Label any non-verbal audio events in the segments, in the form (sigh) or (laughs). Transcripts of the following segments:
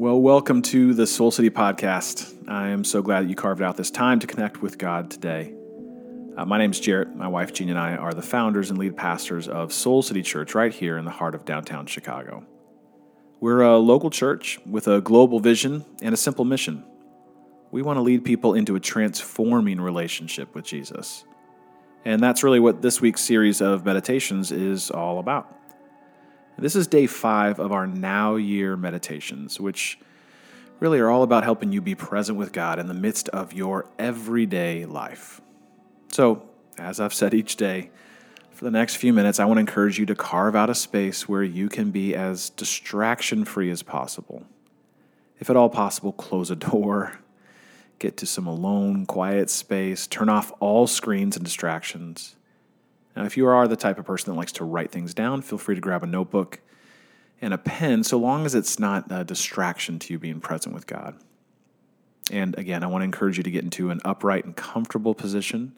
Well, welcome to the Soul City podcast. I am so glad that you carved out this time to connect with God today. Uh, my name is Jarrett. My wife Jean and I are the founders and lead pastors of Soul City Church right here in the heart of downtown Chicago. We're a local church with a global vision and a simple mission. We want to lead people into a transforming relationship with Jesus. And that's really what this week's series of meditations is all about. This is day five of our Now Year meditations, which really are all about helping you be present with God in the midst of your everyday life. So, as I've said each day, for the next few minutes, I want to encourage you to carve out a space where you can be as distraction free as possible. If at all possible, close a (laughs) door, get to some alone, quiet space, turn off all screens and distractions. Now, if you are the type of person that likes to write things down, feel free to grab a notebook and a pen, so long as it's not a distraction to you being present with God. And again, I want to encourage you to get into an upright and comfortable position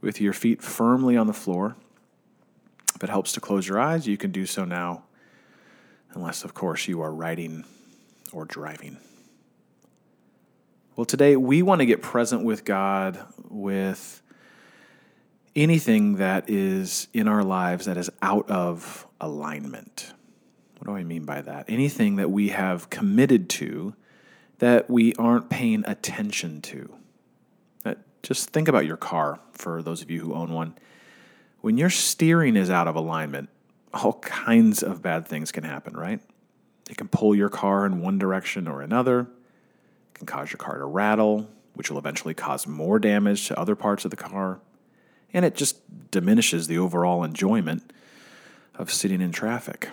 with your feet firmly on the floor. If it helps to close your eyes, you can do so now, unless, of course, you are writing or driving. Well, today we want to get present with God with anything that is in our lives that is out of alignment. What do I mean by that? Anything that we have committed to that we aren't paying attention to. Just think about your car for those of you who own one. When your steering is out of alignment, all kinds of bad things can happen, right? It can pull your car in one direction or another. It can cause your car to rattle, which will eventually cause more damage to other parts of the car and it just diminishes the overall enjoyment of sitting in traffic.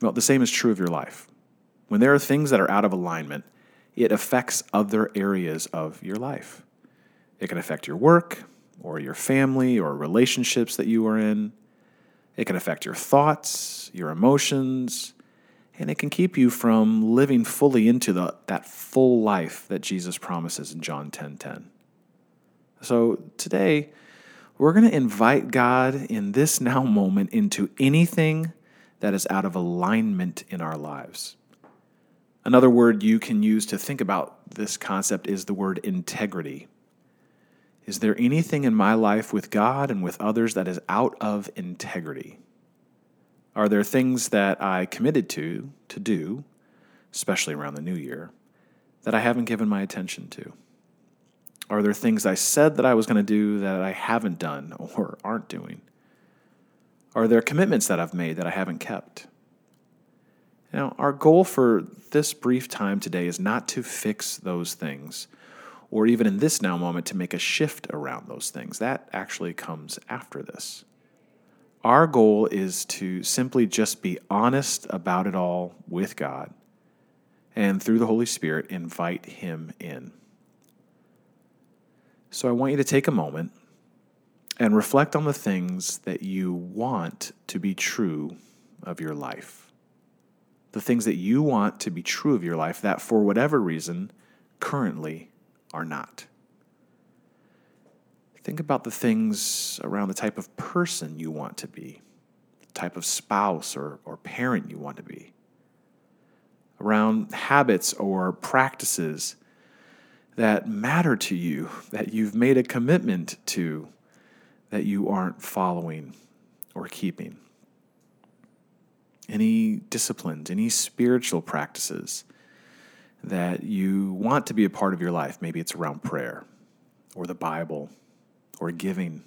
Well, the same is true of your life. When there are things that are out of alignment, it affects other areas of your life. It can affect your work, or your family, or relationships that you are in. It can affect your thoughts, your emotions, and it can keep you from living fully into the, that full life that Jesus promises in John 10:10. 10, 10. So today, we're going to invite God in this now moment into anything that is out of alignment in our lives. Another word you can use to think about this concept is the word integrity. Is there anything in my life with God and with others that is out of integrity? Are there things that I committed to to do, especially around the new year, that I haven't given my attention to? Are there things I said that I was going to do that I haven't done or aren't doing? Are there commitments that I've made that I haven't kept? Now, our goal for this brief time today is not to fix those things, or even in this now moment to make a shift around those things. That actually comes after this. Our goal is to simply just be honest about it all with God and through the Holy Spirit invite Him in. So I want you to take a moment and reflect on the things that you want to be true of your life. The things that you want to be true of your life that, for whatever reason, currently are not. Think about the things around the type of person you want to be, the type of spouse or, or parent you want to be, around habits or practices that matter to you, that you've made a commitment to, that you aren't following or keeping. Any disciplines, any spiritual practices that you want to be a part of your life, maybe it's around prayer or the Bible or giving,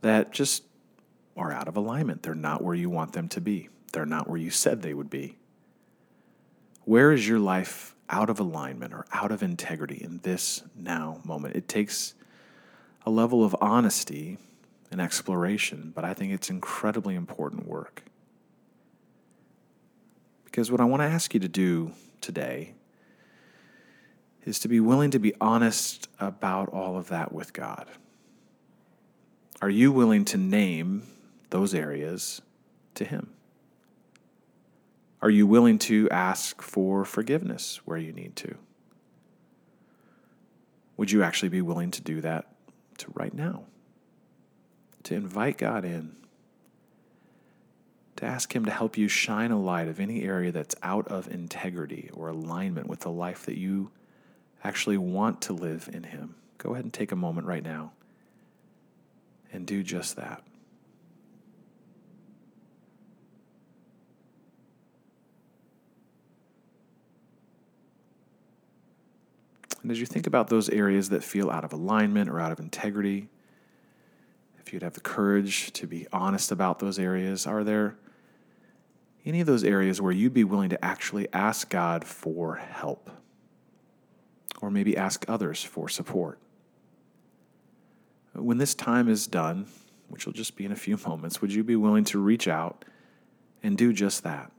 that just are out of alignment. They're not where you want them to be, they're not where you said they would be. Where is your life out of alignment or out of integrity in this now moment. It takes a level of honesty and exploration, but I think it's incredibly important work. Because what I want to ask you to do today is to be willing to be honest about all of that with God. Are you willing to name those areas to Him? Are you willing to ask for forgiveness where you need to? Would you actually be willing to do that to right now? To invite God in, to ask Him to help you shine a light of any area that's out of integrity or alignment with the life that you actually want to live in Him. Go ahead and take a moment right now and do just that. And as you think about those areas that feel out of alignment or out of integrity, if you'd have the courage to be honest about those areas, are there any of those areas where you'd be willing to actually ask God for help? Or maybe ask others for support? When this time is done, which will just be in a few (laughs) moments, would you be willing to reach out and do just that?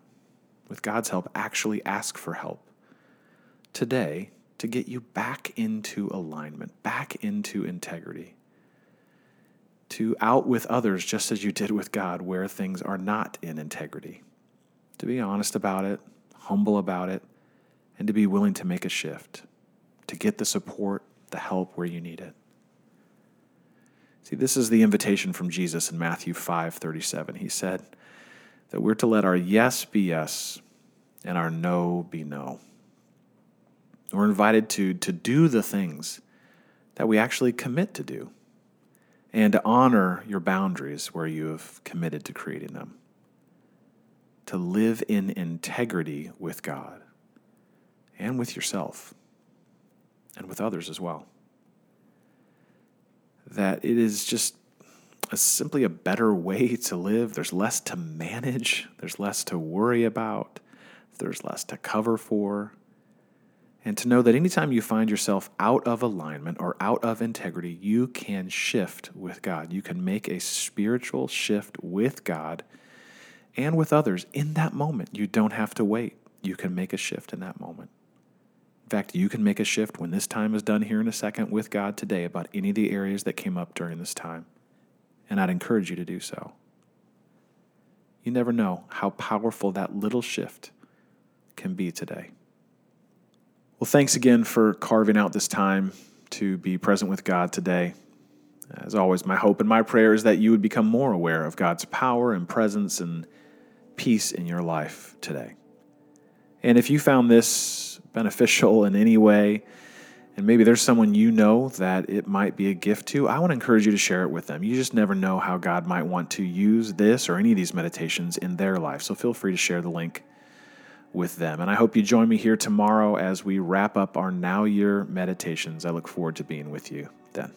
With God's help, actually ask for help today to get you back into alignment, back into integrity, to out with others just as you did with God where things are not in integrity, to be honest about it, humble about it, and to be willing to make a shift, to get the support, the help where you need it. See, this is the invitation from Jesus in Matthew 5:37. He said that we're to let our yes be yes and our no be no. We're invited to, to do the things that we actually commit to do and to honor your boundaries where you have committed to creating them. To live in integrity with God and with yourself and with others as well. That it is just a, simply a better way (laughs) to live. There's less to manage, there's less to worry about, there's less to cover for and to know that anytime you find yourself out of alignment or out of integrity, you can shift with God. You can make a spiritual shift with God and with others in that moment. You don't have to wait. You can make a shift in that moment. In fact, you can make a shift when this time is done here in a second with God today about any of the areas that came up during this time. And I'd encourage you to do so. You never know how powerful that little shift can be today. Well, thanks again for carving out this time to be present with God today. As always, my hope and my prayer is that you would become more aware of God's power and presence and peace in your life today. And if you found this beneficial in any way, and maybe there's someone you know that it might be a gift to, I want to encourage you to share it with them. You just never know how God might want to use this or any of these meditations in their life. So feel free to share the link with them. And I hope you join me here tomorrow as we wrap up our Now Year meditations. I look forward to being with you then.